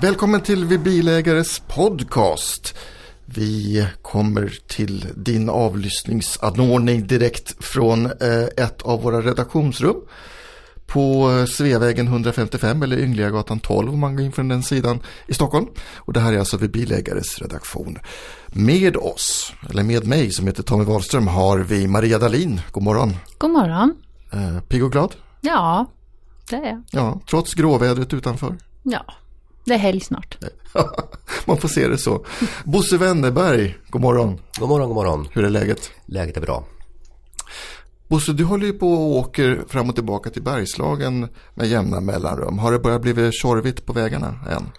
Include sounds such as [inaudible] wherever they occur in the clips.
Välkommen till Vi Bilägares podcast. Vi kommer till din avlyssningsanordning direkt från eh, ett av våra redaktionsrum på Sveavägen 155 eller Yngliagatan 12 om man går in från den sidan i Stockholm. Och det här är alltså Vi Bilägares redaktion. Med oss, eller med mig som heter Tommy Wahlström har vi Maria Dalin. God morgon. God morgon. Eh, pigg och glad? Ja, det är jag. Ja, trots gråvädret utanför. Ja, det är helg snart. [laughs] Man får se det så. Bosse Wennerberg, god morgon. God morgon, god morgon. Hur är läget? Läget är bra. Bosse, du håller ju på och åker fram och tillbaka till Bergslagen med jämna mellanrum. Har det börjat bli tjorvigt på vägarna än?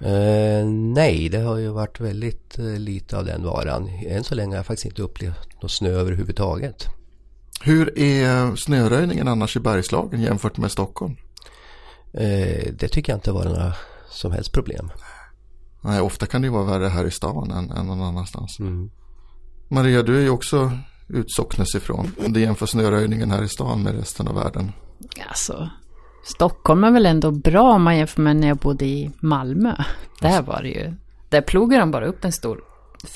Eh, nej, det har ju varit väldigt eh, lite av den varan. Än så länge har jag faktiskt inte upplevt någon snö överhuvudtaget. Hur är snöröjningen annars i Bergslagen jämfört med Stockholm? Eh, det tycker jag inte var några som helst problem. Nej, ofta kan det ju vara värre här i stan än, än någon annanstans. Mm. Maria, du är ju också utsocknes ifrån. Om du jämför snöröjningen här i stan med resten av världen. Alltså, Stockholm är väl ändå bra om man jämför med när jag bodde i Malmö. Där var det ju, där plogade de bara upp en stor,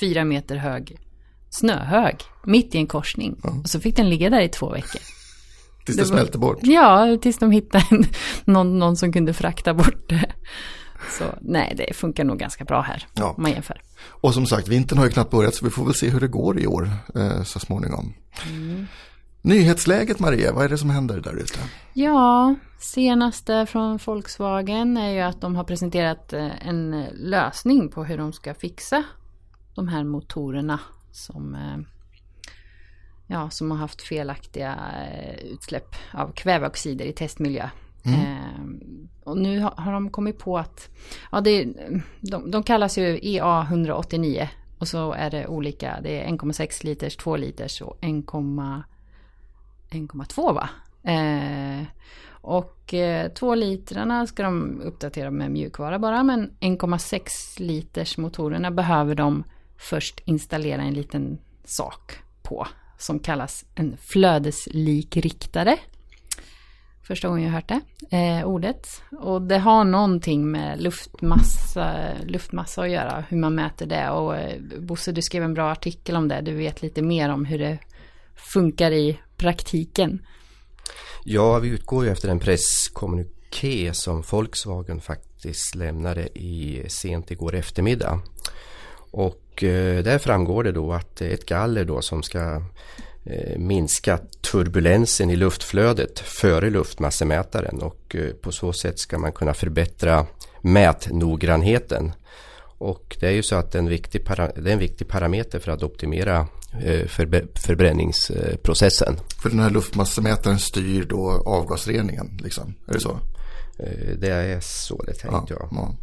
fyra meter hög snöhög mitt i en korsning. Ja. Och så fick den ligga där i två veckor. Tills det, det smälter bort? Ja, tills de hittade en, någon, någon som kunde frakta bort det. Så nej, det funkar nog ganska bra här ja. om man jämför. Och som sagt, vintern har ju knappt börjat så vi får väl se hur det går i år eh, så småningom. Mm. Nyhetsläget Maria, vad är det som händer där ute? Ja, senaste från Volkswagen är ju att de har presenterat eh, en lösning på hur de ska fixa de här motorerna som, eh, ja, som har haft felaktiga eh, utsläpp av kväveoxider i testmiljö. Mm. Och nu har, har, de kommit på att, ja det, de, de kallas ju EA 189 och så är det olika, det är 1,6 liters, 2 liters och 1,2 va? Eh, och eh, 2 litrarna ska de uppdatera med mjukvara bara men 1,6 liters motorerna behöver de först installera en liten sak på som kallas en flödeslikriktare. Första gången jag hört det eh, ordet. Och det har någonting med luftmassa, luftmassa att göra, hur man mäter det. Och eh, Bosse, du skrev en bra artikel om det. Du vet lite mer om hur det funkar i praktiken. Ja, vi utgår ju efter en presskommuniké som Volkswagen faktiskt lämnade i sent igår eftermiddag. Och eh, där framgår det då att ett galler då som ska minska turbulensen i luftflödet före luftmassemätaren och eh, på så sätt ska man kunna förbättra mätnoggrannheten. Och det är ju så att en viktig det är en viktig parameter för att optimera förbränningsprocessen. För den här luftmassemätaren styr då avgasreningen, liksom. är det så? Det är så det är tänkt, ja. ja.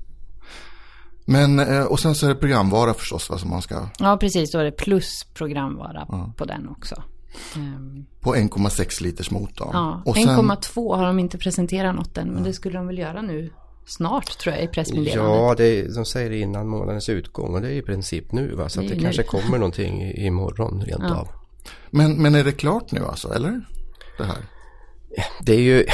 Men, eh, och sen så är det programvara förstås va, som man ska... Ja, precis. Då är det plus programvara ja. på den också. Um... På 1,6 liters motor. Ja, 1,2 har de inte presenterat något än. Men ja. det skulle de väl göra nu snart tror jag i pressmeddelandet. Ja, det, de säger det innan månadens utgång och det är i princip nu. Va? Så det, att det nu. kanske kommer någonting imorgon rent ja. av. Men, men är det klart nu alltså, eller? Det här? Det är ju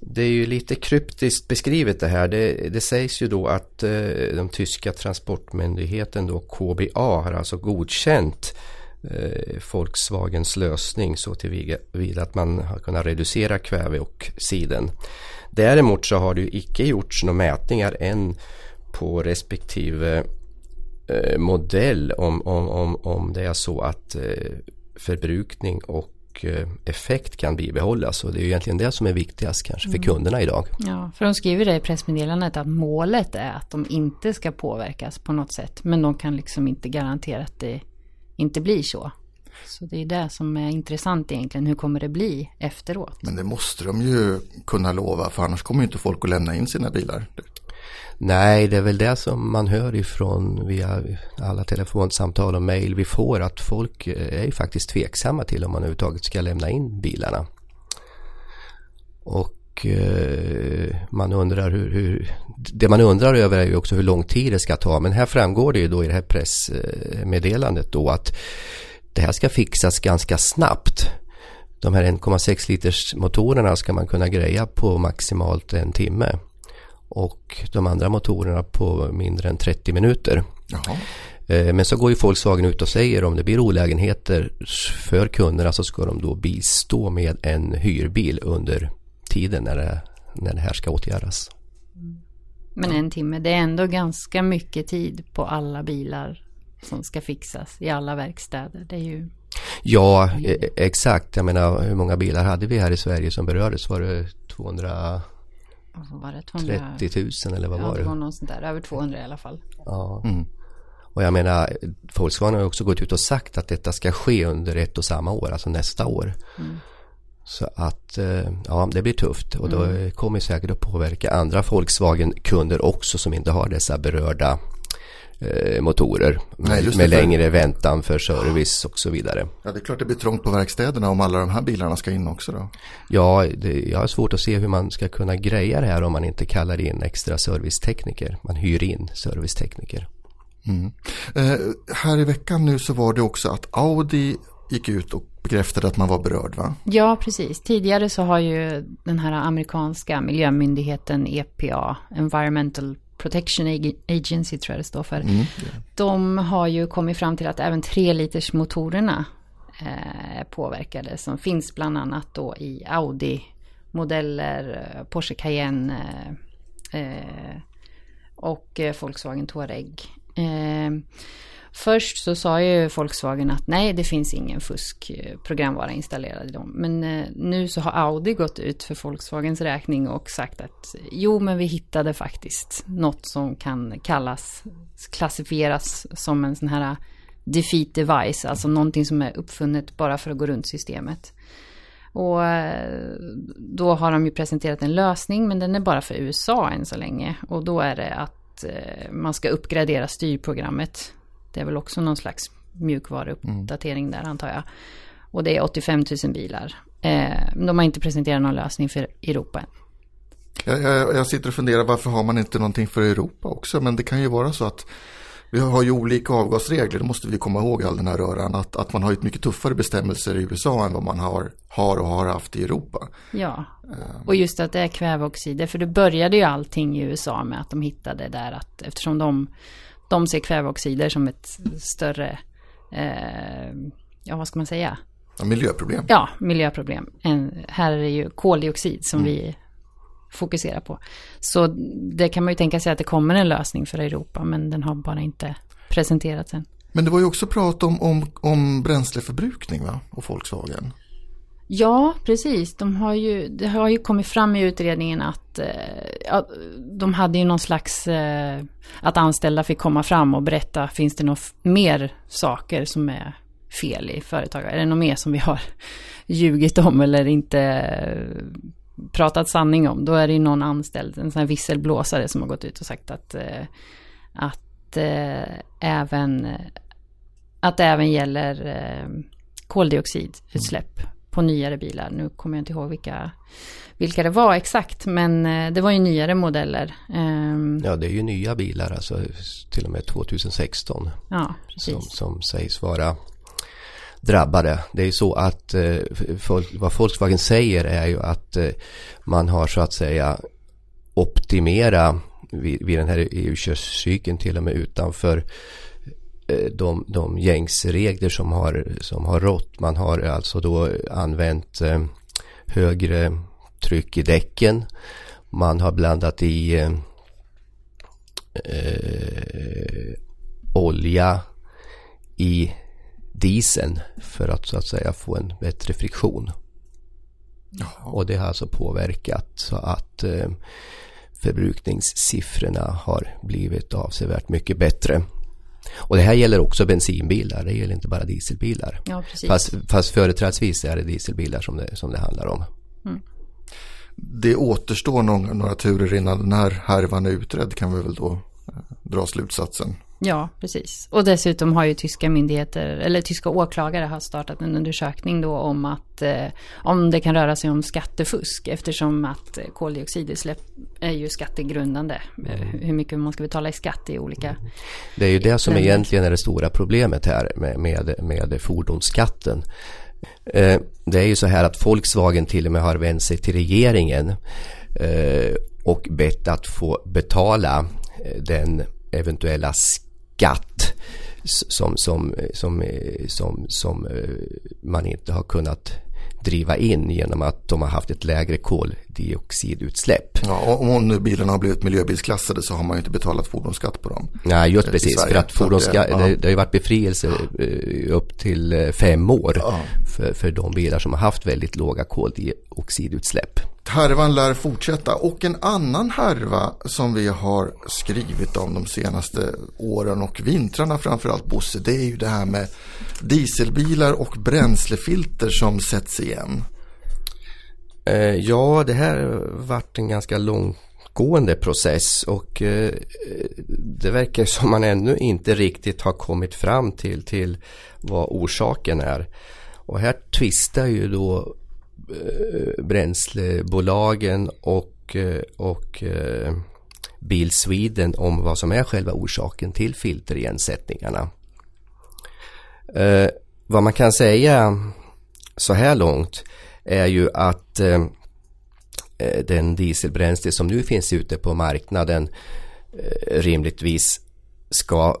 det är ju lite kryptiskt beskrivet det här. Det, det sägs ju då att eh, den tyska transportmyndigheten då KBA har alltså godkänt eh, Volkswagens lösning så tillvida att man har kunnat reducera kväveoxiden. Däremot så har det ju icke gjorts några mätningar än på respektive eh, modell om, om, om, om det är så att eh, förbrukning och Eh, effekt kan bibehållas. Och det är egentligen det som är viktigast kanske för mm. kunderna idag. Ja, för de skriver det i pressmeddelandet att målet är att de inte ska påverkas på något sätt. Men de kan liksom inte garantera att det inte blir så. Så det är det som är intressant egentligen. Hur kommer det bli efteråt? Men det måste de ju kunna lova för annars kommer ju inte folk att lämna in sina bilar. Nej, det är väl det som man hör ifrån via alla telefonsamtal och mejl vi får att folk är ju faktiskt tveksamma till om man överhuvudtaget ska lämna in bilarna. Och eh, man undrar hur, hur, det man undrar över är ju också hur lång tid det ska ta. Men här framgår det ju då i det här pressmeddelandet då att det här ska fixas ganska snabbt. De här 1,6 liters motorerna ska man kunna greja på maximalt en timme. och de andra motorerna på mindre än 30 minuter. Jaha. Eh, men så går ju Volkswagen ut och säger om det blir olägenheter för kunderna så ska de då bistå med en hyrbil under tiden när det, när det här ska åtgärdas. Men en timme, det är ändå ganska mycket tid på alla bilar som ska fixas i alla verkstäder. Det är ju... Ja, e- exakt. Jag menar hur många bilar hade vi här i Sverige som berördes? Var det 230 vad var det, 200... 000 eller vad ja, var det? det var något sånt där, över 200 i alla fall. Ja. Mm. Och jag menar, Volkswagen har också gått ut och sagt att detta ska ske under ett och samma år, alltså nästa år. Mm. Så att eh, ja, det blir tufft och då kommer säkert att påverka andra Volkswagen-kunder också som inte har dessa berörda eh, motorer. Nej, med det. längre väntan för service och så vidare. Ja, det är klart det blir trångt på verkstäderna om alla de här bilarna ska in också då. Ja, det, jag har svårt att se hur man ska kunna greja det här om man inte kallar in extra servicetekniker. Man hyr in servicetekniker. Mm. Eh, här i veckan nu så var det också att Audi gick ut och bekräftade att man var berörd va? Ja, precis. Tidigare så har ju den här amerikanska miljömyndigheten EPA, Environmental Protection Agency tror jag det står för. Mm. De har ju kommit fram till att även 3 liters motorerna eh, påverkade som finns bland annat då i Audi modeller, eh, Porsche Cayenne eh, eh, och Volkswagen Touareg. Eh, Först så sa ju Volkswagen att nej, det finns ingen fuskprogramvara eh, installerad i dem. Men eh, nu så har Audi gått ut för Volkswagens räkning och sagt att eh, jo, men vi hittade faktiskt något som kan kallas, klassifieras som en sån här defeat device, alltså någonting som är uppfunnet bara för att gå runt systemet. Och då har de ju presenterat en lösning, men den är bara för USA än så länge. Och då är det att man ska uppgradera styrprogrammet det är väl också någon slags mjukvaruuppdatering där antar jag. Och det är 85 000 bilar. Eh, de har inte presenterat någon lösning för Europa än. Jag, jag, jag sitter och funderar varför har man inte någonting för Europa också? Men det kan ju vara så att vi har ju olika avgasregler, det måste vi komma ihåg all den här röran. Att, att man har ett mycket tuffare bestämmelser i USA än vad man har, har och har haft i Europa. Ja, och just att det är kväveoxider. För det började ju allting i USA med att de hittade där att eftersom de de ser kväveoxider som ett större, eh, ja vad ska man säga? Ja, miljöproblem. Ja, miljöproblem. En, här är det ju koldioxid som mm. vi fokuserar på. Så det kan man ju tänka sig att det kommer en lösning för Europa, men den har bara inte presenterats än. Men det var ju också prat om, om, om bränsleförbrukning va? och Volkswagen. Ja, precis. De har ju, det har ju kommit fram i utredningen att eh, ja, de hade ju någon slags... Eh, att anställda fick komma fram och berätta, finns det något mer saker som är fel i företag? Är det något mer som vi har [laughs] ljugit om eller inte eh, pratat sanning om? Då är det ju någon anställd, en sån här visselblåsare som har gått ut och sagt att, eh, att eh, även... Att det även gäller eh, koldioxidutsläpp på nyare bilar. Nu kommer jag inte ihåg vilka, vilka det var exakt, men eh, det var ju nyare modeller. Ehm, Ja, det är ju nya bilar, alltså till och med 2016. ja. Som, som sägs vara drabbade. Det är ju så att eh, folk, vad Volkswagen säger är ju att eh, man har så att säga optimera vid, vid den här EU-körcykeln till och med utanför de, de gängsregler som har, som har rått. Man har alltså då använt eh, högre tryck i däcken. Man har blandat i eh, eh, olja i dieseln för att så att säga få en bättre friktion. Och det har alltså påverkat så att eh, förbrukningssiffrorna har blivit avsevärt mycket bättre. Och det här gäller också bensinbilar, det gäller inte bara dieselbilar. Ja. Fast, fast företrädesvis är det dieselbilar som det, som det handlar om. Det återstår någon, några turer innan den här härvan är utredd kan vi väl då eh, dra slutsatsen. Ja, precis. Och dessutom har ju tyska myndigheter, eller tyska åklagare har startat en undersökning då om att eh, om det kan röra sig om skattefusk eftersom att eh, koldioxidutsläpp är ju skattegrundande. Eh, hur mycket man ska betala i skatt i olika... Det är ju det som egentligen är det stora problemet här med, med, med fordonsskatten. Eh, det är ju så här att Volkswagen till och med har vänt sig till regeringen eh, och bett att få betala den eventuella skatt som, som, eh, eh, som, som, som man inte har kunnat driva in genom att de har haft ett lägre kol koldioxidutsläpp. Ja, om nu bilarna har blivit miljöbilsklassade så har man ju inte betalat fordonsskatt på dem. Nej, just precis. För att fordonsskatt, det, ja. det, det, har ju varit befrielse eh, upp till eh, fem år ja. för, för de bilar som har haft väldigt låga koldioxidutsläpp. Härvan lär fortsätta och en annan härva som vi har skrivit om de senaste åren och vintrarna framförallt Bosse, det är ju det här med dieselbilar och bränslefilter som sätts igen. Eh, ja, det här varit en ganska långgående process och eh, det verkar som man ännu inte riktigt har kommit fram till, till vad orsaken är. Och här tvistar ju då Eh, bränslebolagen och, eh, och eh, Bil Sweden om vad som är själva orsaken till filterigensättningarna. Eh, vad man kan säga så här långt är ju att eh, eh, den dieselbränsle som nu finns ute på marknaden eh, rimligtvis ska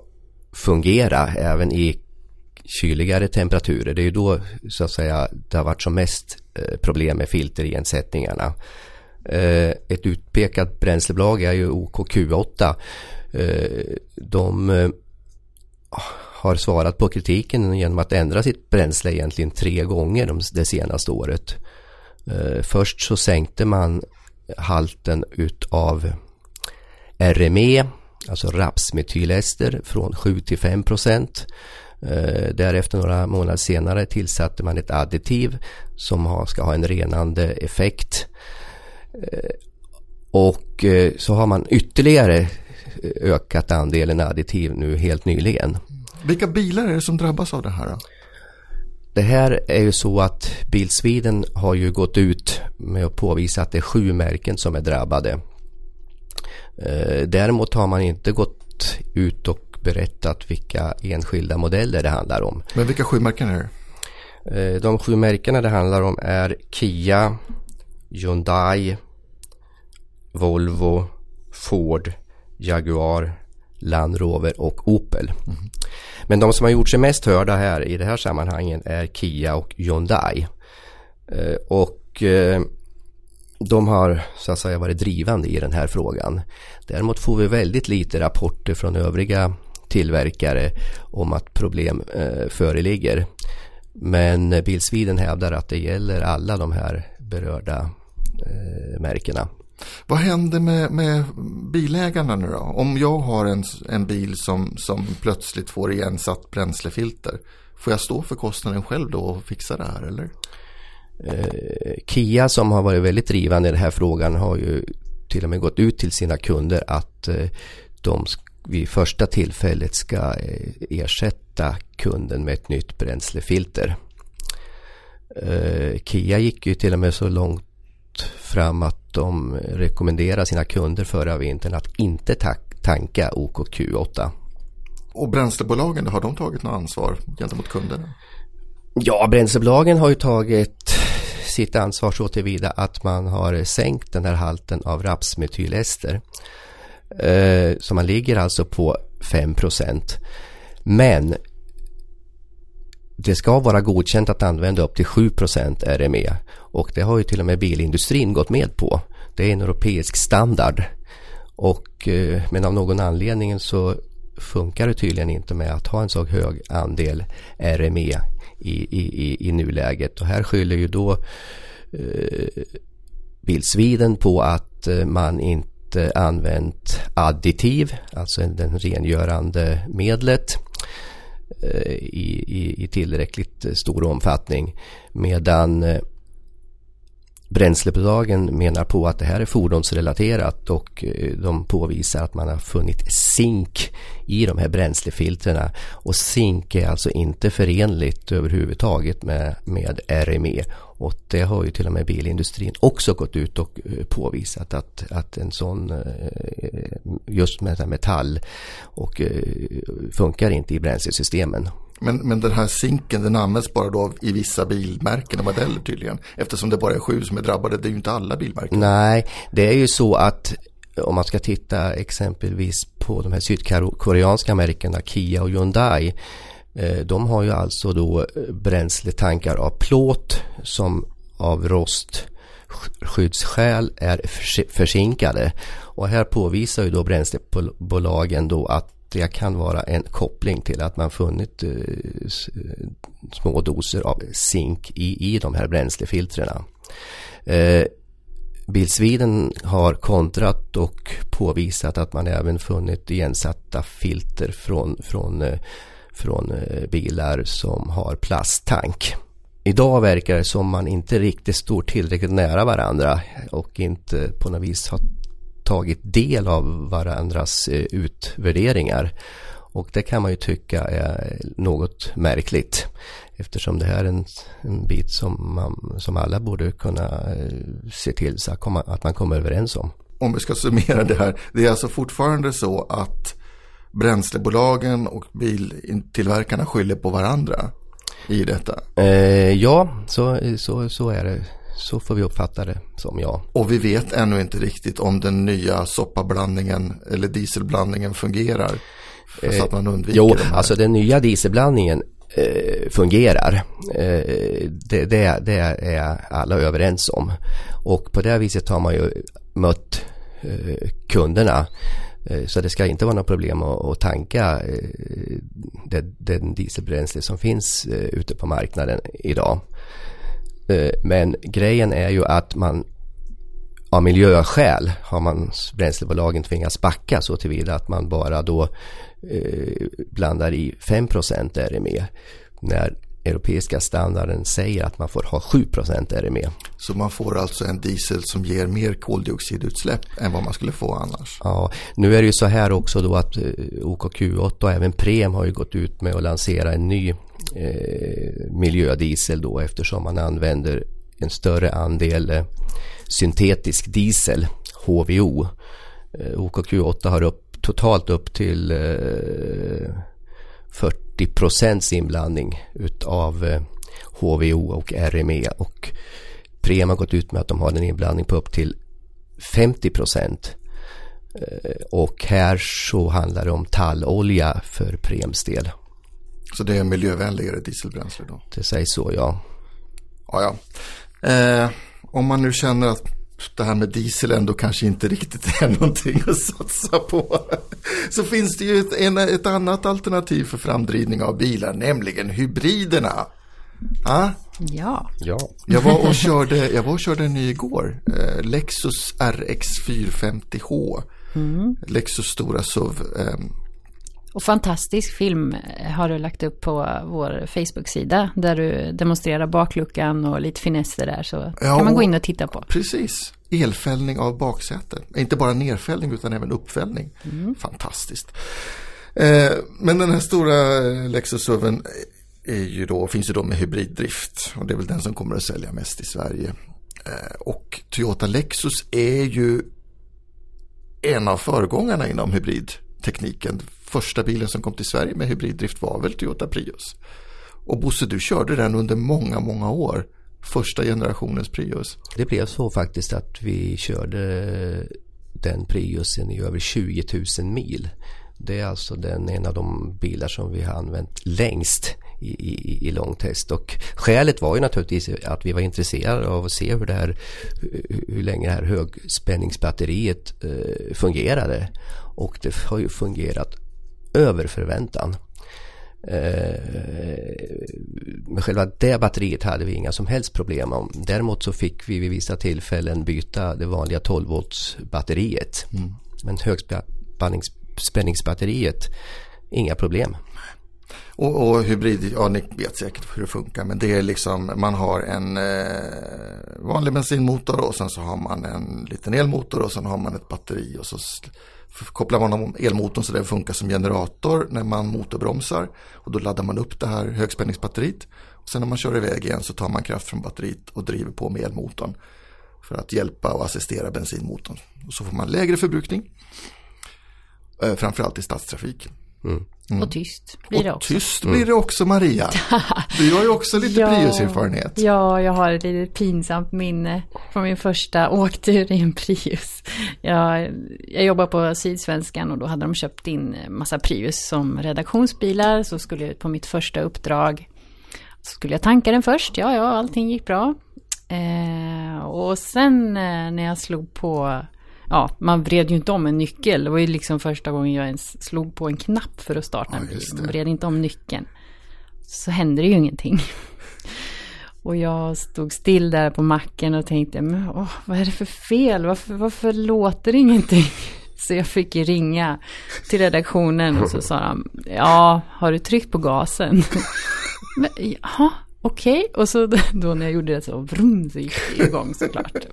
fungera även i kyligare temperaturer. Det är ju då så att säga det har varit som mest eh, problem med filterigensättningarna. Eh, ett utpekat bränslebolag är ju OKQ8. Eh, de eh, har svarat på kritiken genom att ändra sitt bränsle egentligen tre gånger det senaste året. Eh, först så sänkte man halten utav RME, alltså rapsmetylester från 7 till 5 procent. Eh, därefter några månader senare tillsatte man ett additiv som ska ha en renande effekt. Eh, och så har man ytterligare ökat andelen additiv nu helt nyligen. Vilka bilar är det som drabbas av det här? Då? Det här är ju så att Bilsviden har ju gått ut med att påvisa att det är sju märken som är drabbade. Däremot har man inte gått ut och berättat vilka enskilda modeller det handlar om. Men vilka sju märken är det? Eh, de sju märkena det handlar om är Kia, Hyundai, Volvo, Ford, Jaguar, Land Rover och Opel. Mm. Men de som har gjort sig mest hörda här i det här sammanhanget är Kia och Hyundai. Eh, och eh, de har så att säga varit drivande i den här frågan. Däremot får vi väldigt lite rapporter från övriga tillverkare om att problem eh, föreligger. Men Bilsviden hävdar att det gäller alla de här berörda eh, märkena. Vad händer med, med, bilägarna nu då? Om jag har en, en bil som, som plötsligt får igensatt bränslefilter. Får jag stå för kostnaden själv då och fixa det här eller? Eh, Kia som har varit väldigt drivande i den här frågan har ju till och med gått ut till sina kunder att eh, de vid första tillfället ska eh, ersätta kunden med ett nytt bränslefilter. Eh, Kia gick ju till och med så långt fram att de rekommenderar sina kunder förra vintern att inte tanka OKQ8. Och bränslebolagen, har de tagit något ansvar gentemot kunderna? Ja, bränslebolagen har ju tagit sitt ansvar så tillvida att man har sänkt den här halten av rapsmetylester. Eh, så man ligger alltså på 5% Men det ska vara godkänt att använda upp till 7% RME och det har ju till och med bilindustrin gått med på. Det är en europeisk standard. Och eh, men av någon anledning så funkar det tydligen inte med att ha en så hög andel RME i, i, i, i nuläget. Och här skyller ju då eh, Bilsviden på att eh, man inte använt additiv, alltså det rengörande medlet. Eh, i, i, i tillräckligt stor omfattning. Medan eh, Bränslebolagen menar på att det här är fordonsrelaterat och eh, de påvisar att man har funnit zink i de här bränslefiltrerna. Och zink är alltså inte förenligt överhuvudtaget med, med RME Och det har ju till och med bilindustrin också gått ut och eh, påvisat att, att en sån eh, just med metall och eh, funkar inte i bränslesystemen. Men, men den här zinken den används bara då i vissa bilmärken och modeller tydligen. Eftersom det bara är sju som är drabbade, det är ju inte alla bilmärken. Nej, det är ju så att om man ska titta exempelvis på de här sydkoreanska märkena Kia och Hyundai. Eh, de har ju alltså då eh, bränsletankar av plåt som av rostskyddsskäl är försinkade. Och här påvisar ju då bränslebolagen då att det kan vara en koppling till att man funnit eh, små doser av zink i, i de här bränslefiltrerna. Bilsviden har kontrat och påvisat att man även funnit igensatta filter från, från, eh, från eh, bilar som har plasttank. Idag verkar det som man inte riktigt står tillräckligt nära varandra och inte på något vis har tagit del av varandras eh, utvärderingar. Och det kan man ju tycka är något märkligt. Eftersom det här är en, en bit som, man, som alla borde kunna eh, se till så att, komma, att man kommer överens om. Om vi ska summera det här. Det är alltså fortfarande så att bränslebolagen och biltillverkarna skyller på varandra i detta? Eh, ja, så, så, så är det. Så får vi uppfatta det som ja. Och vi vet ännu inte riktigt om den nya soppablandningen eller dieselblandningen fungerar. Eh, så att man undviker jo, alltså den nya dieselblandningen eh, Eh, fungerar. Eh, det, det, det, är alla överens om. Och på det viset har man ju mött eh, kunderna. Eh, så det ska inte vara något problem att, tanka eh, den dieselbränsle som finns eh, ute på marknaden idag. Eh, men grejen är ju att man av miljöskäl har man bränslebolagen tvingats backa så tillvida att man bara då blandar i 5% RME. När europeiska standarden säger att man får ha 7% RME. Så man får alltså en diesel som ger mer koldioxidutsläpp än vad man skulle få annars? Ja, nu är det ju så här också då att eh, OKQ8 och även Prem har ju gått ut med att lansera en ny eh, miljödiesel då eftersom man använder en större andel eh, syntetisk diesel, HVO. Eh, OKQ8 har upp, totalt upp till eh, 40 procents inblandning utav HVO eh, och RME och Prem har gått ut med att de har en inblandning på upp till 50 procent. Eh, och här så handlar det om tallolja för Prems del. Så det är miljövänligare dieselbränsle då? Det sägs så ja. Ja, ja. Eh, om man nu känner att det här med diesel ändå kanske inte riktigt är [laughs] någonting att satsa på. Så finns det ju ett, en, ett annat alternativ för framdrivning av bilar, nämligen hybriderna. Ah? Ja. ja. Jag var och körde, jag var och körde en ny igår. Eh, Lexus RX 450H. Mm. Lexus stora SUV. Eh, och fantastisk film eh, har du lagt upp på vår Facebook-sida där du demonstrerar bakluckan och lite finesser där så ja, kan man gå in och titta på. Precis, elfällning av baksätet. Inte bara nerfällning utan även uppfällning. Mm. Fantastiskt. Eh, men den här stora Lexus SUVen är ju då, finns ju då med hybriddrift och det är väl den som kommer att sälja mest i Sverige. Eh, och Toyota Lexus är ju en av föregångarna inom hybridtekniken första bilen som kom till Sverige med hybriddrift var väl Toyota Prius. Och Bosse, du körde den under många, många år. Första generationens Prius. Det blev så faktiskt att vi körde den Priusen i över 20 000 mil. Det är alltså den, en av de bilar som vi har använt längst i, i, i långtest. Och skälet var ju naturligtvis att vi var intresserade av att se hur, det här, hur länge det här högspänningsbatteriet eh, fungerade. Och det har ju fungerat över förväntan. Eh, med själva det batteriet hade vi inga som helst problem om. Däremot så fick vi vid vissa tillfällen byta det vanliga 12 volts batteriet. Mm. Men högspänningsbatteriet, inga problem. Och, och, hybrid, ja ni vet säkert hur det funkar men det är liksom man har en eh, vanlig bensinmotor och sen så har man en liten elmotor och sen har man ett batteri och så kopplar man om elmotorn så det funkar som generator när man motorbromsar. Och då laddar man upp det här högspänningsbatteriet. Och sen när man kör iväg igen så tar man kraft från batteriet och driver på med elmotorn. För att hjälpa och assistera bensinmotorn. Och så får man lägre förbrukning. Eh, framförallt i stadstrafik. Mm. Mm. Och tyst blir det också. Och tyst blir det också Maria. [laughs] Du har ju också lite ja, Prius-erfarenhet. Ja, jag har ett lite pinsamt minne från min första åktur i en Prius. Jag, jag jobbar på Sydsvenskan och då hade de köpt in massa Prius som redaktionsbilar. Så skulle jag på mitt första uppdrag så skulle jag tanka den först. Ja, ja, allting gick bra. Eh, och sen eh, när jag slog på ja, man vred ju inte om en nyckel. Det var ju liksom första gången jag ens slog på en knapp för att starta en bil. Man vred inte om nyckeln. Så hände det ju ingenting. [laughs] Och jag stod still där på macken och tänkte, men åh, vad är det för fel? Varför, varför låter det ingenting? [laughs] Så jag fick ringa till redaktionen och så sa de, ja, har du tryckt på gasen? [laughs] men, jaha, okej. Okay. Och så [laughs] då när jag gjorde det så, vrum, så gick det igång såklart.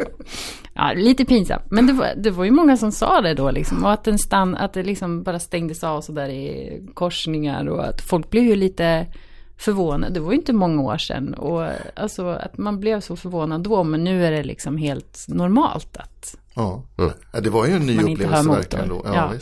Ja, lite pinsamt. Men det var, det var ju många som sa det då liksom. Och att, den stann, att det liksom bara stängdes av så där i korsningar. Och att folk blev ju lite förvånade. Det var ju inte många år sedan. Och alltså att man blev så förvånad då. Men nu är det liksom helt normalt att. Ja, mm. det var ju en ny upplevelse verkligen då. Ja, ja.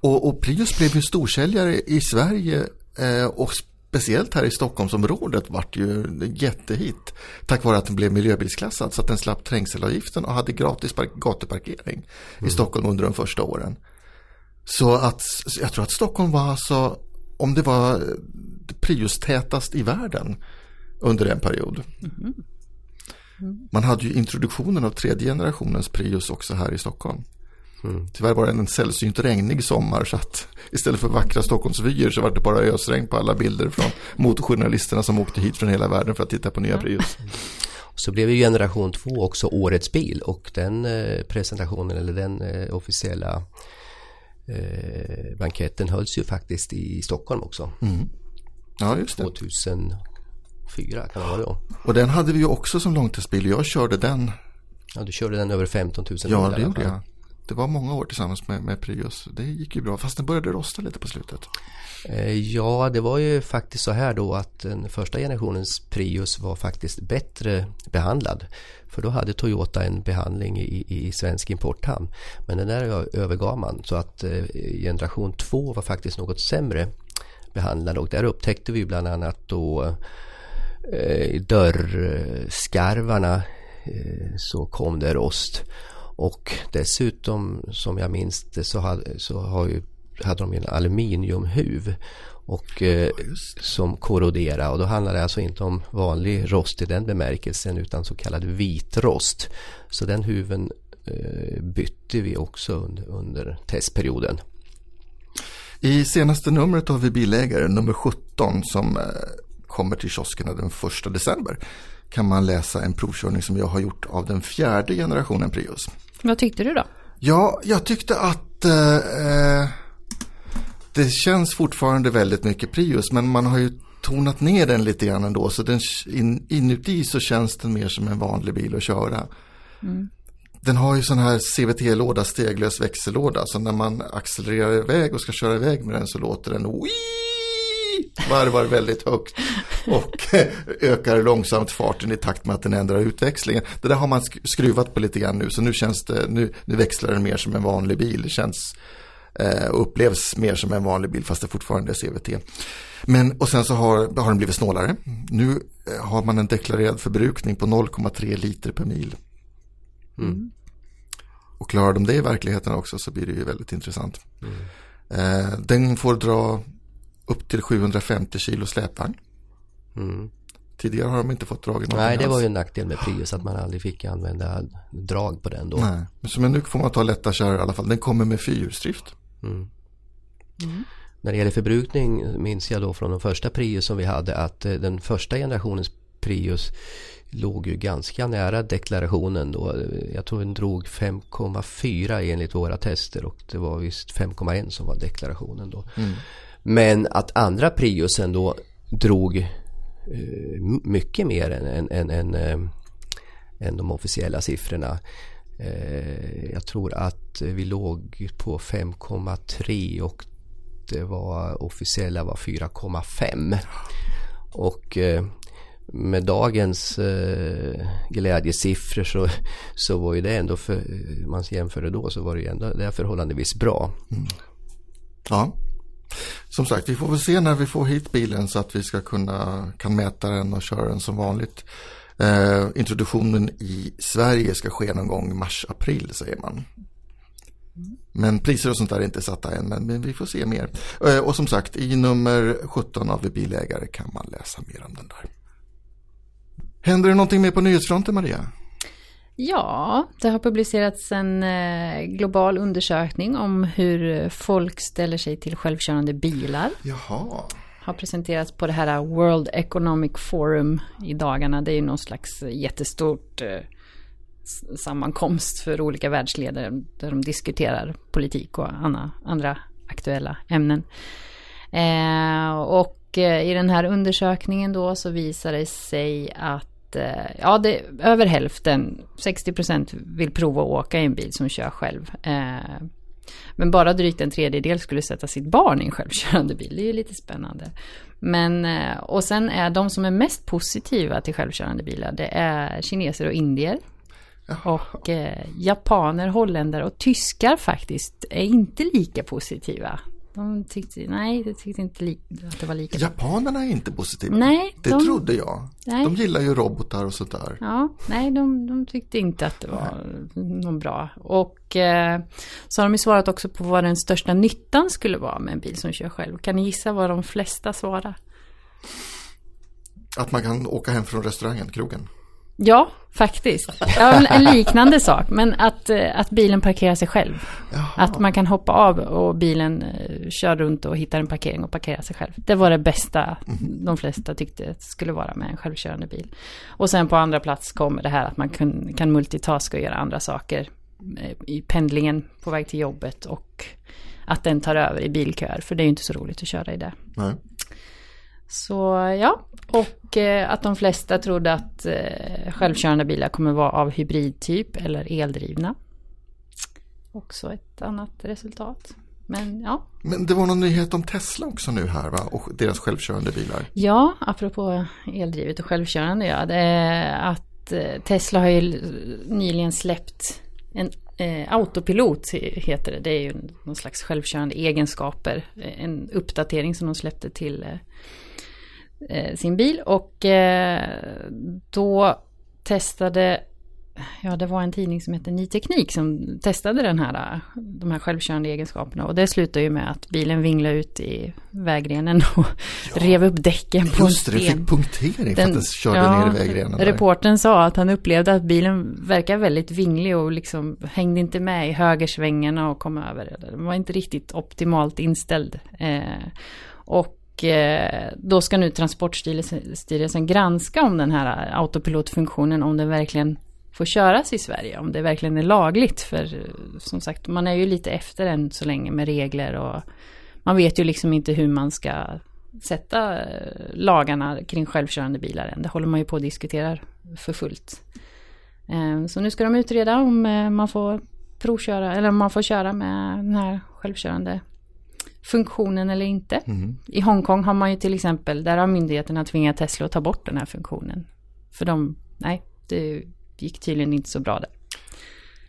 Och, och Prius blev ju storsäljare i Sverige. Eh, och speciellt här i Stockholmsområdet vart ju jättehit tack vare att den blev miljöbilsklassad så att den slapp trängselavgiften och hade gratis gatuparkering mm. i Stockholm under de första åren. Så att jag tror att Stockholm var alltså, om det var Prius-tätast i världen under en period. Mm. Mm. Man hade ju introduktionen av tredje generationens Prius också här i Stockholm. Mm. Tyvärr var det en sällsynt regnig sommar så att istället för vackra Stockholmsvyer så var det bara ösregn på alla bilder från motorjournalisterna som åkte hit från hela världen för att titta på nya Prius. [laughs] Så blev ju generation 2 också årets bil och den eh, presentationen eller den eh, officiella eh, banketten hölls ju faktiskt i Stockholm också. Mm. Ja, just det. 2004 kan det vara då. Och den hade vi ju också som långtidsbil. Jag körde den. Ja, du körde den över 15 000 Ja, det gjorde jag det var många år tillsammans med, med Prius. Det gick ju bra, fast den började rosta lite på slutet. Eh, ja, det var ju faktiskt så här då att den första generationens Prius var faktiskt bättre behandlad. För då hade Toyota en behandling i, i svensk importhamn. Men den där övergav man så att eh, generation två var faktiskt något sämre behandlad och där upptäckte vi bland annat då eh, dörrskarvarna eh, så kom det rost. Och dessutom som jag minns det så, hade, så har ju, hade de en aluminiumhuv och, eh, som korroderade och då handlar det alltså inte om vanlig rost i den bemärkelsen utan så kallad vitrost. Så den huven eh, bytte vi också under, under testperioden. I senaste numret av vi bilägare, nummer 17 som eh, kommer till kioskerna den 1 december kan man läsa en provkörning som jag har gjort av den fjärde generationen Prius. Vad tyckte du då? Ja, jag tyckte att eh, det känns fortfarande väldigt mycket Prius men man har ju tonat ner den lite grann ändå så den, in, inuti så känns den mer som en vanlig bil att köra. Mm. Den har ju sån här CVT-låda, steglös växellåda så när man accelererar iväg och ska köra iväg med den så låter den Wii! Varvar väldigt högt och ökar långsamt farten i takt med att den ändrar utväxlingen. Det där har man skruvat på lite grann nu så nu känns det, nu, nu växlar den mer som en vanlig bil. Det känns eh, upplevs mer som en vanlig bil fast det fortfarande är CVT. Men och sen så har, har den blivit snålare. Nu eh, har man en deklarerad förbrukning på 0,3 liter per mil. Mm. Och klarar de det i verkligheten också så blir det ju väldigt intressant. Mm. Eh, den får dra upp till 750 kilo släpvagn. Mm. Tidigare har de inte fått drag i Nej, det var ju en nackdel med Prius att man aldrig fick använda drag på den då. Nej, men nu får man ta lätta kärror i alla fall. Den kommer med fyrhjulsdrift. Mm. Mm. När det gäller förbrukning minns jag då från de första Prius som vi hade att eh, den första generationens Prius låg ju ganska nära deklarationen då. Jag tror den drog 5,4 enligt våra tester och det var visst 5,1 som var deklarationen då. Mm. Men att andra Priusen då drog eh, mycket mer än, än, än, än, eh, än de officiella siffrorna. Eh, jag tror att vi låg på 5,3 och det var officiella var 4,5. Och eh, med dagens eh, glädjesiffror så, så var ju det ändå, för, eh, man jämför det då så var det ju ändå det är förhållandevis bra. Mm. Ja, som sagt vi får väl se när vi får hit bilen så att vi ska kunna kan mäta den och köra den som vanligt. Eh, introduktionen i Sverige ska ske någon gång mars-april säger man. Men priser och sånt där är inte satta än, men, men vi får se mer. Eh, och som sagt, i nummer 17 av bilägare kan man läsa mer om den där. Händer det någonting mer på nyhetsfronten, Maria? Ja, det har publicerats en eh, global undersökning om hur folk ställer sig till självkörande bilar. Jaha. Har presenterats på det här World Economic Forum i dagarna. Det är ju någon slags jättestort eh, sammankomst för olika världsledare där de diskuterar politik och andra, aktuella ämnen. Eh, och i den här undersökningen då så visar det sig att eh, ja, det, över hälften, 60 procent vill prova att åka i en bil som kör själv. Eh, men bara drygt en tredjedel skulle sätta sitt barn i en självkörande bil. Det är ju lite spännande. Men, eh, och sen är de som är mest positiva till självkörande bilar, det är kineser och indier. Och eh, japaner, holländare och tyskar faktiskt är inte lika positiva. De tyckte, nej, de tyckte inte li, att det var lika Japanerna är inte positiva. Nej, det de, trodde jag. Nej. De gillar ju robotar och sådär. Ja, nej, de, de tyckte inte att det var någon bra. Och eh, så har de ju svarat också på vad den största nyttan skulle vara med en bil som kör själv. Kan ni gissa vad de flesta svarar? Att man kan åka hem från restaurangen, krogen. Ja, faktiskt. Ja, en liknande sak. Men att, eh, att bilen parkerar sig själv. Jaha. Att man kan hoppa av och bilen eh, kör runt och hittar en parkering och parkerar sig själv. Det var det bästa mm. de flesta tyckte skulle vara med en självkörande bil. Och sen på andra plats kommer det här att man kan, kan multitaska och göra andra saker. Eh, I pendlingen på väg till jobbet och att den tar över i bilköer. För det är ju inte så roligt att köra i det. Nej. Så ja, och eh, att de flesta trodde att eh, självkörande bilar kommer vara av hybridtyp eller eldrivna. Också ett annat resultat. Men ja. Men det var någon nyhet om Tesla också nu här va? Och deras självkörande bilar. Ja, apropå eldrivet och självkörande ja. Det att eh, Tesla har ju nyligen släppt en eh, autopilot heter det. Det är ju någon slags självkörande egenskaper. En uppdatering som de släppte till eh, eh, sin bil och eh, då testade Ja, det var en tidning som hette Ny Teknik som testade den här, de här självkörande egenskaperna. Och det slutade ju med att bilen vinglade ut i vägrenen och ja, rev upp däcken på en sten. Just det, fick punktering den, för att den körde ja, ner i vägrenen. Reporten sa att han upplevde att bilen verkar väldigt vinglig och liksom hängde inte med i högersvängarna och kom över. Den var inte riktigt optimalt inställd. Eh, och och eh, då ska nu Transportstyrelsen granska om den här autopilotfunktionen, om den verkligen får köras i Sverige, om det verkligen är lagligt. För eh, som sagt, man är ju lite efter än så länge med regler och man vet ju liksom inte hur man ska sätta eh, lagarna kring självkörande bilar än. Det håller man ju på att diskutera för fullt. Så nu ska de utreda om man får provköra, eller om man får köra med den här självkörande funktionen eller inte. Mm. I Hongkong har man ju till exempel, där har myndigheterna tvingat Tesla att ta bort den här funktionen. För de, nej, det gick tydligen inte så bra där.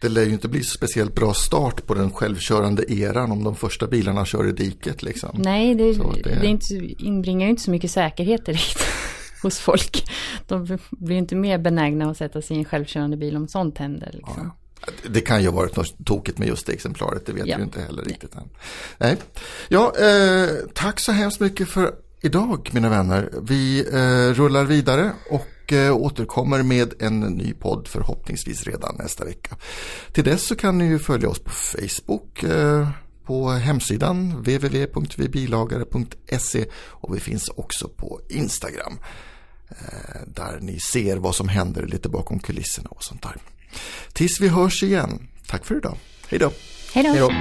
Det lär ju inte bli speciellt bra start på den självkörande eran om de första bilarna kör i diket liksom. Nej, det, det... det inte, inbringar ju inte så mycket säkerhet direkt [laughs] hos folk. De blir inte mer benägna att sätta sig i en självkörande bil om sånt händer. Liksom. Ja. Det kan ju ha varit något tokigt med just det exemplaret, det vet ja. vi inte heller riktigt än. Nej. Ja, eh, tack så hemskt mycket för idag mina vänner. Vi eh, rullar vidare och eh, återkommer med en ny podd förhoppningsvis redan nästa vecka. Till dess så kan ni ju följa oss på Facebook eh, på hemsidan www.vibilagare.se och vi finns också på Instagram eh, där ni ser vad som händer lite bakom kulisserna och sånt där. Tills vi hörs igen. Tack för idag. Hej då. Hej då.